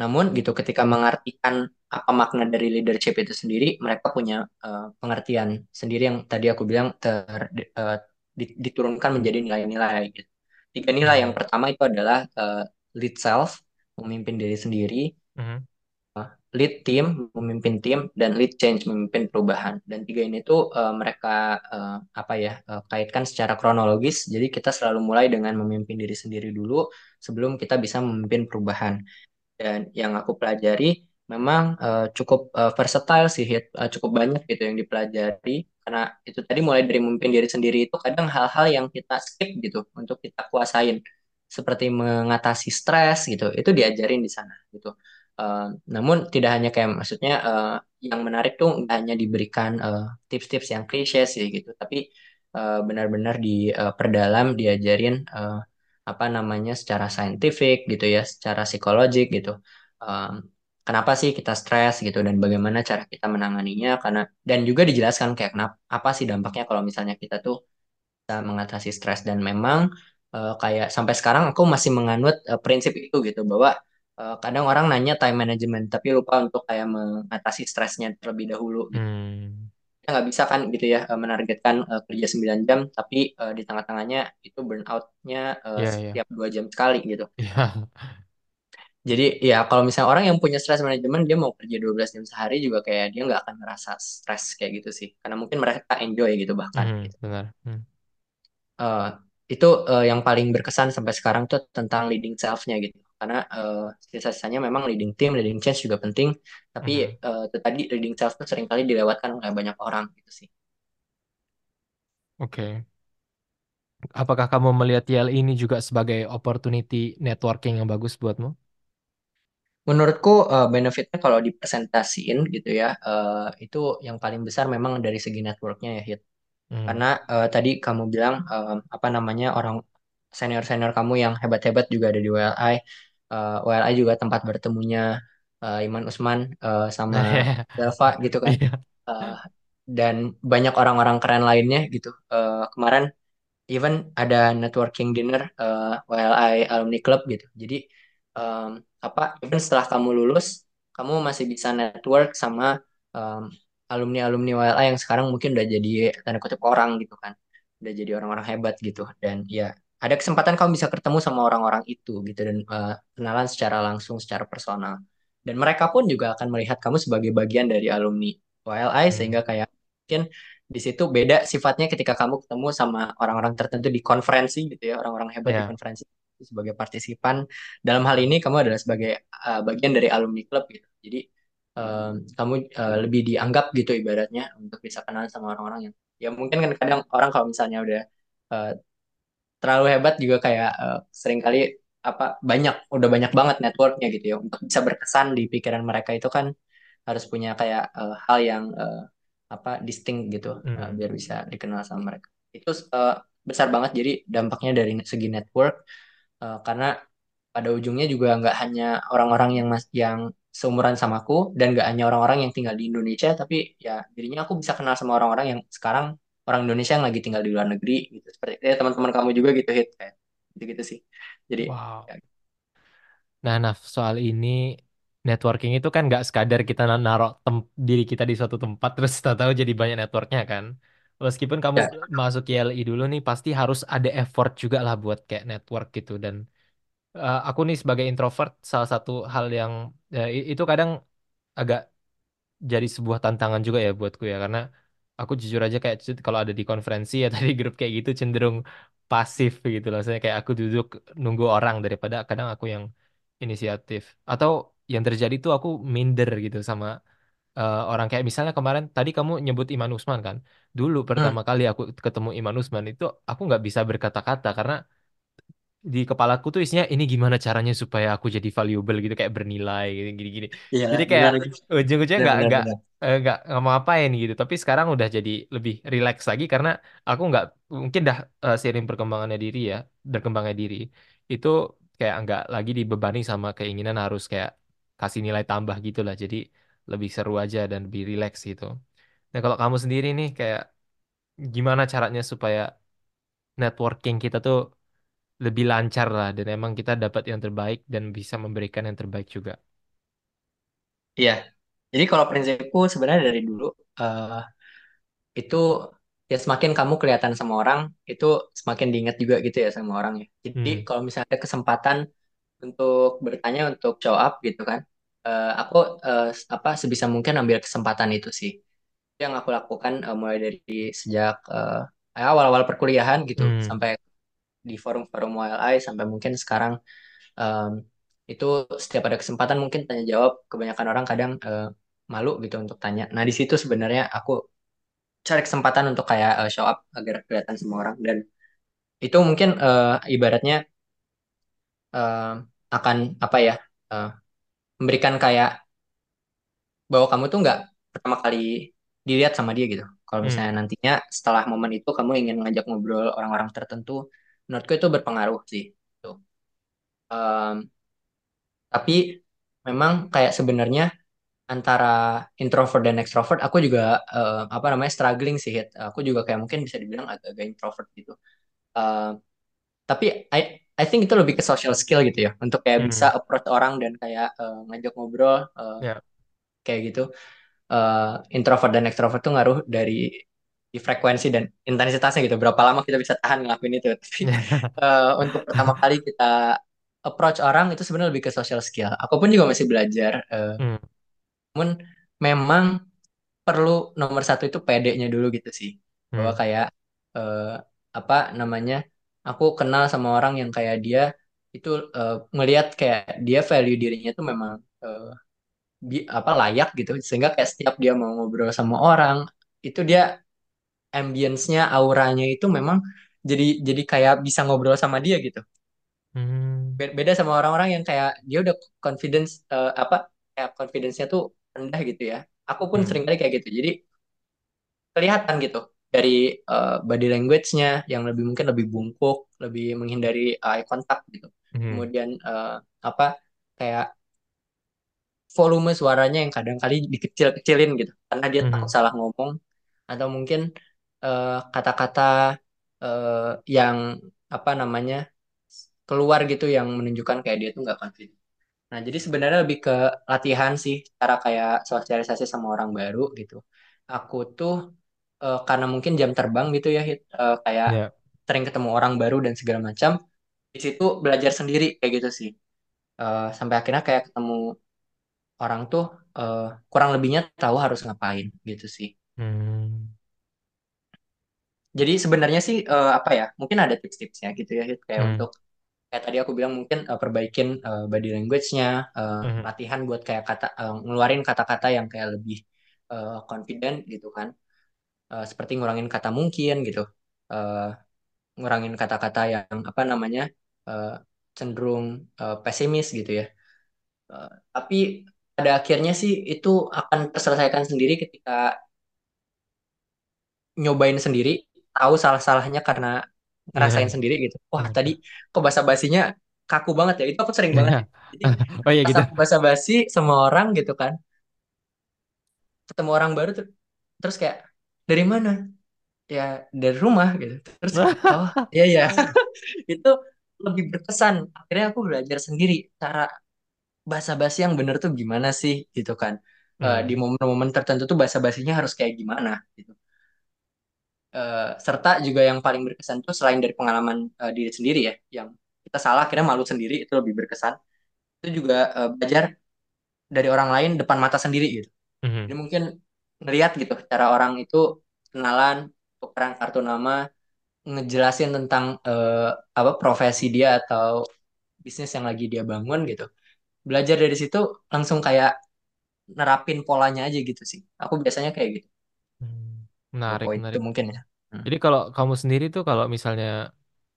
namun gitu ketika mengartikan apa makna dari leadership itu sendiri, mereka punya eh, pengertian sendiri yang tadi aku bilang ter, di- diturunkan menjadi nilai-nilai gitu. Tiga nilai yang pertama itu adalah eh, lead self, memimpin diri sendiri, Mhm. lead team, memimpin tim, dan lead change, memimpin perubahan. Dan tiga ini tuh eh, mereka eh, apa ya eh, kaitkan secara kronologis. Jadi kita selalu mulai dengan memimpin diri sendiri dulu sebelum kita bisa memimpin perubahan. Dan yang aku pelajari memang cukup versatile sih. Eh, cukup banyak gitu yang dipelajari. Karena itu tadi mulai dari memimpin diri sendiri itu kadang hal-hal yang kita skip gitu untuk kita kuasain. Seperti mengatasi stres gitu, itu diajarin di sana gitu. Eh, namun tidak hanya kayak maksudnya eh, yang menarik tuh nggak hanya diberikan eh, tips-tips yang klise sih gitu, tapi benar-benar diperdalam diajarin eh, apa namanya secara saintifik gitu ya, secara psikologik gitu. Um, kenapa sih kita stres gitu dan bagaimana cara kita menanganinya karena dan juga dijelaskan kayak kenapa apa sih dampaknya kalau misalnya kita tuh bisa mengatasi stres dan memang eh, kayak sampai sekarang aku masih menganut eh, prinsip itu gitu bahwa eh, kadang orang nanya time management tapi lupa untuk kayak mengatasi stresnya terlebih dahulu gitu. Hmm. Kita nggak bisa kan gitu ya eh, menargetkan eh, kerja 9 jam tapi eh, di tengah-tengahnya itu burnout-nya eh, Ya, ya. setiap dua jam sekali gitu. Ya. Jadi ya kalau misalnya orang yang punya stress management dia mau kerja 12 jam sehari juga kayak dia nggak akan ngerasa stres kayak gitu sih. Karena mungkin mereka enjoy gitu bahkan Mhm, gitu. benar. Hmm. Eh, itu eh, yang paling berkesan sampai sekarang tuh tentang leading self-nya gitu. Karena eh, sisa-sisanya memang leading team, leading change juga penting. Tapi itu tadi leading self tuh sering kali dilewatkan oleh banyak orang gitu sih. Oke. Apakah kamu melihat YL ini juga sebagai opportunity networking yang bagus buatmu? Menurutku eh, benefitnya kalau dipresentasiin gitu ya, eh, itu yang paling besar memang dari segi networknya ya Hit. Hmm. Karena eh, tadi kamu bilang eh, apa namanya orang senior-senior kamu yang hebat-hebat juga ada di WLI. Eh, WLI juga tempat bertemunya eh, Iman Usman eh, sama Delva gitu kan. Iya. Eh, dan banyak orang-orang keren lainnya gitu. Eh, kemarin even ada networking dinner eh, WLI Alumni Club gitu. Jadi em, apa even setelah kamu lulus, kamu masih bisa network sama em, alumni-alumni WLI yang sekarang mungkin udah jadi tanda kutip orang gitu kan. Udah jadi orang-orang hebat gitu dan ya ada kesempatan kamu bisa ketemu sama orang-orang itu gitu dan eh, kenalan secara langsung, secara personal. Dan mereka pun juga akan melihat kamu sebagai bagian dari alumni WLI Hmm. sehingga kayak mungkin di situ beda sifatnya ketika kamu ketemu sama orang-orang tertentu di konferensi gitu ya, orang-orang hebat di Ya. konferensi sebagai partisipan. Dalam hal ini kamu adalah sebagai uh, bagian dari alumni klub gitu. Jadi um, kamu uh, lebih dianggap gitu ibaratnya untuk bisa kenal sama orang-orang yang ya mungkin kan kadang orang kalau misalnya udah uh, terlalu hebat juga kayak uh, sering kali apa banyak udah banyak banget networknya gitu ya untuk bisa berkesan di pikiran mereka itu kan harus punya kayak eh, hal yang eh, apa distinct gitu Hmm. biar bisa dikenal sama mereka. Itu eh, besar banget jadi dampaknya dari segi network eh, karena pada ujungnya juga nggak hanya orang-orang yang mas yang seumuran sama aku dan nggak hanya orang-orang yang tinggal di Indonesia tapi ya dirinya aku bisa kenal sama orang-orang yang sekarang orang Indonesia yang lagi tinggal di luar negeri gitu seperti ya, teman-teman kamu juga gitu hit kayak gitu-gitu sih jadi Wow. ya, Nah, Naf, soal ini networking itu kan nggak sekadar kita na- naruh diri kita di suatu tempat terus tahu-tahu jadi banyak networknya kan. Meskipun kamu ya masuk YLI dulu nih, pasti harus ada effort juga lah buat kayak network gitu. Dan eh, aku nih sebagai introvert, salah satu hal yang i- itu kadang agak jadi sebuah tantangan juga ya buatku ya karena aku jujur aja kayak kalau ada di konferensi ya tadi grup kayak gitu cenderung pasif gitu loh. Saya kayak aku duduk nunggu orang daripada kadang aku yang inisiatif atau yang terjadi tuh aku minder gitu sama eh, orang kayak misalnya kemarin tadi kamu nyebut Iman Usman kan. Dulu Hmm, pertama kali aku ketemu Iman Usman itu aku nggak bisa berkata-kata karena di kepalaku tuh isinya ini gimana caranya supaya aku jadi valuable gitu kayak bernilai gitu gini gini. iya Jadi kayak ujung-ujungnya nggak nggak eh, nggak nggak mau apain gitu. Tapi sekarang udah jadi lebih relax lagi karena aku nggak mungkin dah eh, seiring perkembangannya diri ya berkembangnya diri itu kayak nggak lagi dibebani sama keinginan harus kayak kasih nilai tambah gitu lah. Jadi lebih seru aja dan lebih relax gitu. Nah kalau kamu sendiri nih kayak gimana caranya supaya networking kita tuh lebih lancar lah dan emang kita dapat yang terbaik dan bisa memberikan yang terbaik juga. Iya. Jadi kalau prinsipku sebenarnya dari dulu eh, itu ya semakin kamu kelihatan sama orang itu semakin diingat juga gitu ya sama orang ya. Jadi Hmm. kalau misalnya ada kesempatan untuk bertanya untuk show up gitu kan, eh, aku eh, apa sebisa mungkin ambil kesempatan itu sih. Yang aku lakukan eh, mulai dari sejak eh, awal-awal perkuliahan gitu Hmm. sampai di forum-forum WLI sampai mungkin sekarang em, itu setiap ada kesempatan mungkin tanya jawab kebanyakan orang kadang eh, malu gitu untuk tanya. Nah di situ sebenarnya aku cari kesempatan untuk kayak eh, show up agar kelihatan semua orang dan itu mungkin eh, ibaratnya eh, akan apa ya eh, memberikan kayak bahwa kamu tuh nggak pertama kali dilihat sama dia gitu. Kalau Hmm. misalnya nantinya setelah momen itu kamu ingin ngajak ngobrol orang-orang tertentu, menurutku itu berpengaruh sih. Tuh. Em, tapi memang kayak sebenarnya antara introvert dan extrovert, aku juga eh, apa namanya struggling sih. Hit. Aku juga kayak mungkin bisa dibilang agak-agak introvert gitu. Eh, tapi I I think itu lebih ke social skill gitu ya, untuk kayak bisa Hmm. approach orang dan kayak eh, ngajak ngobrol eh, Ya. kayak gitu. eh, introvert dan extrovert tuh ngaruh dari di frekuensi dan intensitasnya gitu. Berapa lama kita bisa tahan ngelakuin itu. Tapi eh, untuk pertama kali kita approach orang itu sebenarnya lebih ke social skill. Aku pun juga masih belajar. eh, Hmm. namun memang perlu nomor satu itu PD-nya dulu gitu sih. Bahwa Hmm. kayak eh, apa namanya? Aku kenal sama orang yang kayak dia itu ngelihat kayak dia value dirinya tuh memang eh, bi- apa layak gitu sehingga kayak setiap dia mau ngobrol sama orang itu dia ambience-nya auranya itu memang jadi jadi kayak bisa ngobrol sama dia gitu Hmm. Be- beda sama orang-orang yang kayak dia udah confidence eh, apa kayak confidence-nya tuh rendah gitu ya aku pun Hmm. sering kali kayak gitu jadi kelihatan gitu dari eh, body language-nya yang lebih mungkin lebih bungkuk lebih menghindari eye contact gitu Hmm. kemudian eh, apa kayak volume suaranya yang kadang kali dikecil-kecilin gitu karena dia takut Hmm. salah ngomong atau mungkin eh, kata-kata eh, yang apa namanya keluar gitu yang menunjukkan kayak dia tuh nggak confident. Nah, jadi sebenarnya lebih ke latihan sih cara kayak sosialisasi sama orang baru gitu. Aku tuh eh, karena mungkin jam terbang gitu ya, Hit, eh, kayak Ya. sering ketemu orang baru dan segala macam. Di situ belajar sendiri kayak gitu sih. Eh, sampai akhirnya kayak ketemu orang tuh eh, kurang lebihnya tahu harus ngapain gitu sih. Hmm. Jadi sebenarnya sih eh, apa ya? Mungkin ada tips-tipsnya gitu ya, kayak Hmm. untuk kayak tadi aku bilang mungkin eh, perbaikin eh, body language-nya, eh, Hmm. latihan buat kayak kata eh, ngeluarin kata-kata yang kayak lebih eh, confident gitu kan. Eh, seperti ngurangin kata mungkin gitu. Eh, ngurangin kata-kata yang apa namanya? eh, cenderung eh, pesimis gitu ya. Eh, tapi pada akhirnya sih itu akan terselesaikan sendiri ketika nyobain sendiri, tahu salah-salahnya karena ngerasain Ya. sendiri gitu. Wah, tadi kok basa-basinya kaku banget ya. Itu aku sering banget. ya. Jadi Oh iya gitu. basa-basi sama orang gitu kan, ketemu orang baru tuh, terus kayak dari mana? Ya dari rumah gitu. Terus oh iya ya, itu lebih berkesan. Akhirnya aku belajar sendiri cara basa-basi yang bener tuh gimana sih gitu kan. Eh, di Hmm. momen-momen tertentu tuh basa-basinya harus kayak gimana gitu. Eh, serta juga yang paling berkesan tuh selain dari pengalaman eh, diri sendiri ya, yang kita salah akhirnya malu sendiri itu lebih berkesan. Itu juga eh, belajar dari orang lain depan mata sendiri gitu. Jadi Hmm. mungkin ngeliat gitu cara orang itu kenalan, tukeran kartu nama, ngejelasin tentang eh, apa profesi dia atau bisnis yang lagi dia bangun gitu. Belajar dari situ langsung kayak nerapin polanya aja gitu sih. Aku biasanya kayak gitu. Hmm, Dua Menarik, itu menarik. mungkin ya. Hmm. Jadi kalau kamu sendiri tuh kalau misalnya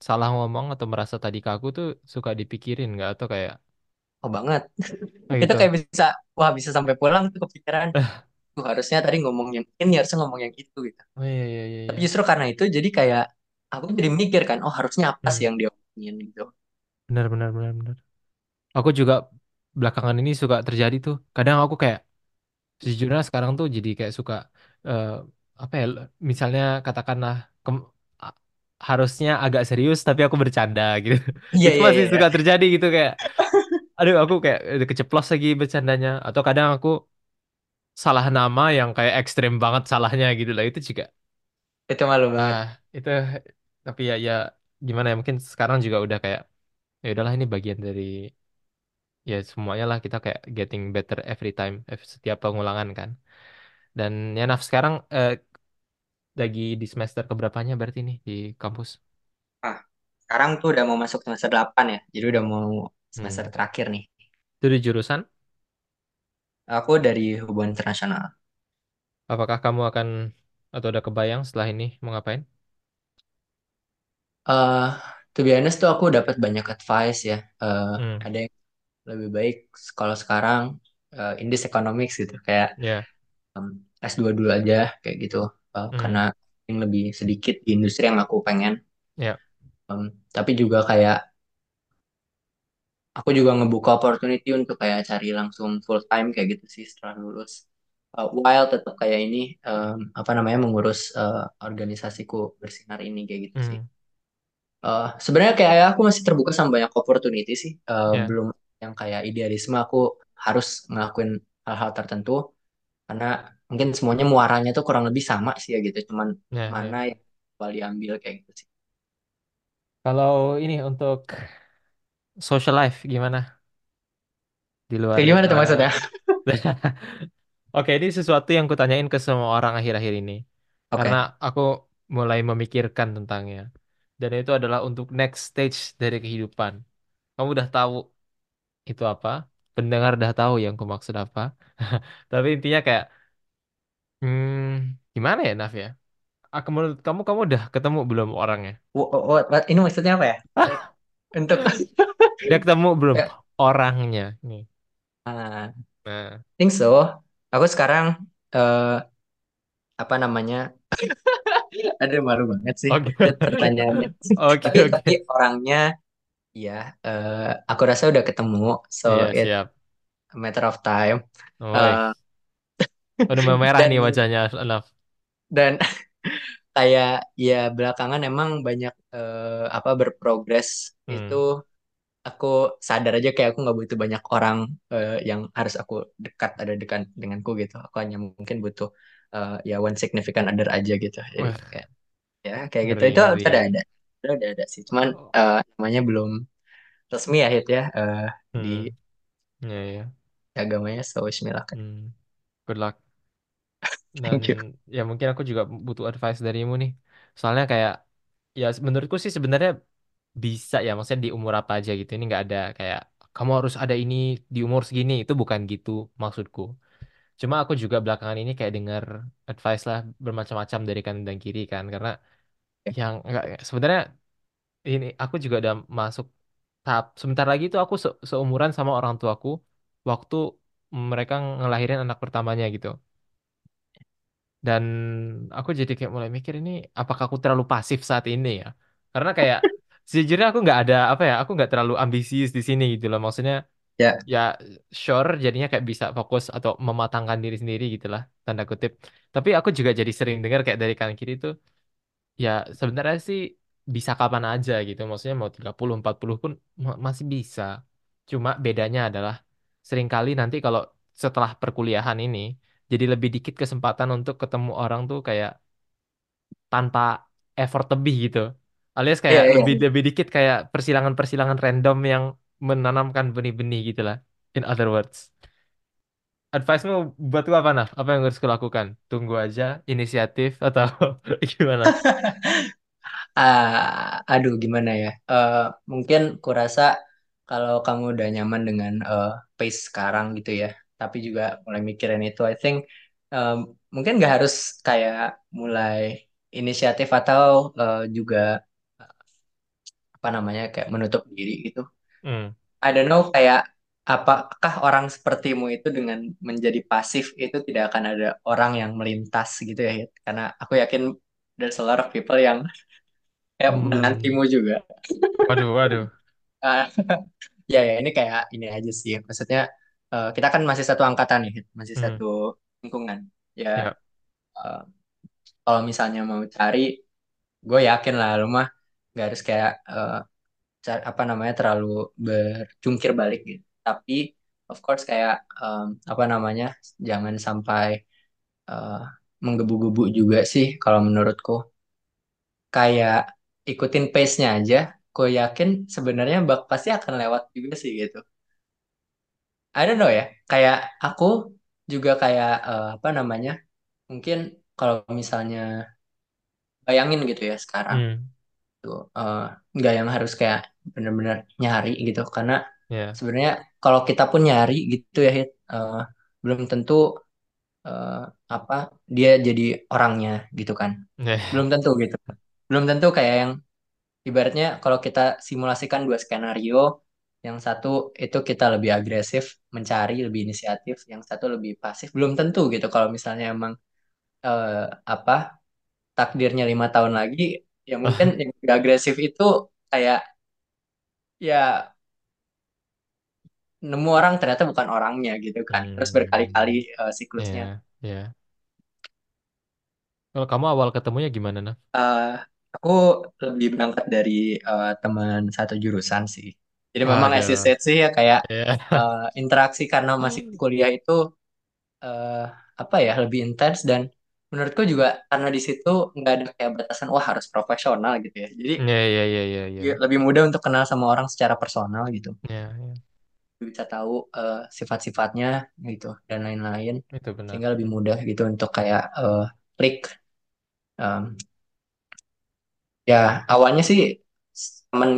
salah ngomong atau merasa tadi kaku tuh suka dipikirin nggak atau kayak Oh banget. oh Itu gitu. kayak bisa, wah bisa sampai pulang tuh kepikiran. Tuh harusnya tadi ngomong yang ini, harusnya ngomong yang itu gitu. Oh iya iya iya Tapi iya. justru karena itu jadi kayak aku jadi mikir kan, oh harusnya apa sih Hmm, yang dia omongin gitu. benar benar benar benar. Aku juga belakangan ini suka terjadi tuh. Kadang aku kayak sejujurnya sekarang tuh jadi kayak suka eh, apa ya? Misalnya katakanlah kem- a- harusnya agak serius tapi aku bercanda gitu. Iya Itu iya masih iya. iya. suka terjadi gitu kayak aduh aku kayak udah keceplos lagi bercandanya atau kadang aku salah nama yang kayak ekstrem banget salahnya gitu lah itu juga Itu malu banget. ah itu tapi ya ya gimana ya mungkin sekarang juga udah kayak ya udahlah ini bagian dari ya semuanya lah kita kayak getting better every time ev- setiap pengulangan kan dan ya Naf sekarang eh, lagi di semester keberapanya berarti nih di kampus? Ah, sekarang tuh udah mau masuk semester 8 ya. Jadi udah mau semester hmm. terakhir nih. Itu di jurusan? Aku dari hubungan internasional. Apakah kamu akan atau udah kebayang setelah ini mau ngapain? Uh, to be honest tuh aku dapat banyak advice ya. Uh, hmm. Ada yang lebih baik kalau sekarang uh, in this economics gitu kayak um, S2 dulu aja kayak gitu uh, hmm. karena yang lebih sedikit di industri yang aku pengen. Ya. Yeah. Um, tapi juga kayak aku juga ngebuka opportunity untuk kayak cari langsung full time kayak gitu sih setelah lulus. Uh, while tetap kayak ini um, apa namanya mengurus uh, organisasiku bersinar ini kayak gitu hmm. sih. Uh, sebenarnya kayak ya, aku masih terbuka sama banyak opportunity sih. Uh, yeah. Belum yang kayak idealisme aku harus ngelakuin hal-hal tertentu karena mungkin semuanya muaranya tuh kurang lebih sama sih ya gitu. Cuman ya mana ya yang bakal diambil kayak gitu sih. kalau ini untuk social life gimana di luar Kayak gimana tuh eh, maksudnya? Oke, ini sesuatu yang kutanyain ke semua orang akhir-akhir ini. Karena Oke. aku mulai memikirkan tentangnya. Dan itu adalah untuk next stage dari kehidupan. Kamu udah tahu itu apa? Pendengar udah tahu yang aku maksud apa. Tapi intinya kayak, hmm, gimana ya, Naf ya? Aku menurut kamu, kamu udah ketemu belum orangnya? Wo- wo- wo- what- ini maksudnya apa ya? Like, untuk Udah ketemu belum ya, orangnya? Nih. ah, Nah, think so. Aku sekarang eh, apa namanya? Ada malu banget sih oke, pertanyaannya. oke, Tapi tapi oke. orangnya ya eh, aku rasa udah ketemu. So Iya, it siap. a matter of time. Oi, Udah memerah nih wajahnya, Naf. dan kayak ya belakangan emang banyak eh, apa berprogres itu Hmm. aku sadar aja kayak aku nggak butuh banyak orang eh, yang harus aku dekat ada dekat denganku gitu aku hanya mungkin butuh eh, ya one significant other aja gitu jadi Wah, kayak ya kayak gitu ngeri, itu ngeri. ada ada ada ada ada sih cuman eh, namanya belum resmi ya hit ya di Hmm, ya, ya. agamanya so bismillah Hmm, good luck. Dan thank you ya mungkin aku juga butuh advice darimu nih. Soalnya kayak, ya menurutku sih sebenarnya bisa ya, maksudnya di umur apa aja gitu. Ini nggak ada kayak, kamu harus ada ini di umur segini. Itu bukan gitu maksudku. Cuma aku juga belakangan ini kayak dengar advice lah bermacam-macam dari kanan dan kiri kan. Karena yang enggak, sebenarnya ini aku juga udah masuk tahap sebentar lagi tuh aku se- seumuran sama orang tuaku waktu mereka ngelahirin anak pertamanya gitu. Dan aku jadi kayak mulai mikir ini apakah aku terlalu pasif saat ini ya? Karena kayak sejujurnya aku nggak ada apa ya, aku nggak terlalu ambisius di sini gitu loh. Maksudnya ya ya sure jadinya kayak bisa fokus atau mematangkan diri sendiri gitu lah tanda kutip. Tapi aku juga jadi sering dengar kayak dari kanan kiri tuh Ya, sebenarnya sih bisa kapan aja gitu. Maksudnya mau 30 40 pun ma- masih bisa. Cuma bedanya adalah sering kali nanti kalau setelah perkuliahan ini jadi lebih dikit kesempatan untuk ketemu orang tuh kayak tanpa effort lebih gitu. Alias kayak iya lebih lebih dikit kayak persilangan-persilangan random yang menanamkan benih-benih gitu lah. In other words. Advice-mu buatku apa, Naf? Apa yang harus kulakukan? Tunggu aja inisiatif atau gimana? Ah, aduh gimana ya Eh, mungkin kurasa kalau kamu udah nyaman dengan eh, pace sekarang gitu ya tapi juga mulai mikirin itu I think um, mungkin nggak harus kayak mulai inisiatif atau uh, juga apa namanya kayak menutup diri gitu Hmm. I don't know kayak apakah orang sepertimu itu dengan menjadi pasif itu tidak akan ada orang yang melintas gitu ya? Karena aku yakin there's a lot of people yang kayak Hmm. menantimu juga. Waduh, waduh. Ah, ya ya ini kayak ini aja sih. Maksudnya eh, kita kan masih satu angkatan nih, masih Hmm. satu lingkungan. Ya Ya. eh, kalau misalnya mau cari, gue yakin lah lu mah gak harus kayak eh, ca- apa namanya terlalu berjungkir balik gitu. Tapi of course kayak em, apa namanya jangan sampai eh, menggebu-gebu juga sih kalau menurutku. Kayak ikutin pace-nya aja. Gue yakin sebenarnya bak pasti akan lewat juga sih gitu. I don't know ya. Kayak aku juga kayak eh, apa namanya? Mungkin kalau misalnya bayangin gitu ya sekarang Hmm. tuh eh, nggak yang harus kayak bener-bener nyari gitu karena Ya. sebenarnya kalau kita pun nyari gitu ya Hit, eh, belum tentu eh, apa dia jadi orangnya gitu kan belum tentu gitu belum tentu kayak yang ibaratnya kalau kita simulasikan dua skenario yang satu itu kita lebih agresif mencari lebih inisiatif yang satu lebih pasif belum tentu gitu kalau misalnya emang eh, apa takdirnya lima tahun lagi ya mungkin yang lebih agresif itu kayak ya nemu orang ternyata bukan orangnya gitu kan terus berkali-kali Hmm. eh, siklusnya Ya. Ya. Kalau kamu awal ketemunya gimana, Naf? Eh, aku lebih berangkat dari eh, teman satu jurusan sih jadi memang as you said sih ya kayak Ya. eh, interaksi karena masih kuliah itu eh, apa ya lebih intens dan menurutku juga karena di situ nggak ada kayak batasan wah harus profesional gitu ya jadi Ya, ya, ya, ya, ya ya. lebih mudah untuk kenal sama orang secara personal gitu Ya, ya. bisa tahu eh, sifat-sifatnya gitu dan lain-lain Itu benar. sehingga lebih mudah gitu untuk kayak eh, klik Em, ya awalnya sih teman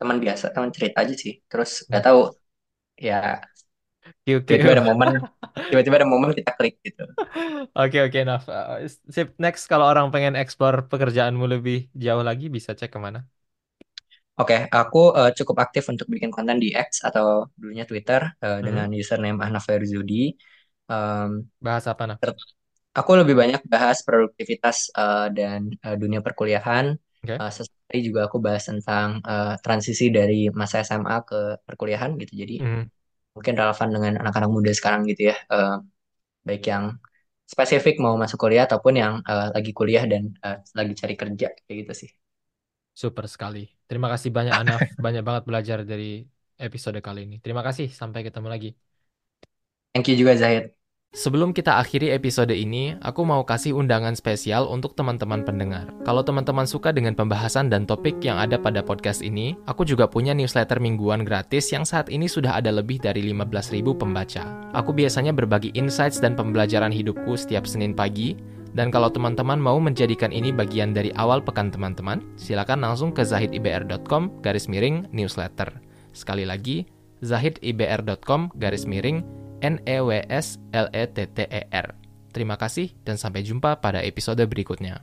teman biasa teman cerita aja sih terus nggak tahu ya Kiu, tiba-tiba kiu. ada momen tiba-tiba ada momen kita klik gitu Oke, oke, Naf. Uh, Sip, next kalau orang pengen explore pekerjaanmu lebih jauh lagi, bisa cek ke mana? Oke, aku eh, cukup aktif untuk bikin konten di X atau dulunya Twitter eh, dengan Mhm. username Ahnaf Ferzudi. Em, Bahas apa, Naf? ter- aku lebih banyak bahas produktivitas eh, dan eh, dunia perkuliahan. Oke. Eh, sesekali juga aku bahas tentang eh, transisi dari masa SMA ke perkuliahan gitu. Jadi Mhm. mungkin relevan dengan anak-anak muda sekarang gitu ya. Eh, baik yang spesifik mau masuk kuliah ataupun yang eh, lagi kuliah dan eh, lagi cari kerja kayak gitu sih. Super sekali. Terima kasih banyak, Anaf. Banyak banget belajar dari episode kali ini. Terima kasih. Sampai ketemu lagi. Thank you juga Zahid. Sebelum kita akhiri episode ini, aku mau kasih undangan spesial untuk teman-teman pendengar. Kalau teman-teman suka dengan pembahasan dan topik yang ada pada podcast ini, aku juga punya newsletter mingguan gratis yang saat ini sudah ada lebih dari 15.000 pembaca. Aku biasanya berbagi insights dan pembelajaran hidupku setiap Senin pagi, dan kalau teman-teman mau menjadikan ini bagian dari awal pekan teman-teman, silakan langsung ke zahidibr.com garis miring newsletter. Sekali lagi, zahidibr.com garis miring. Terima kasih dan sampai jumpa pada episode berikutnya.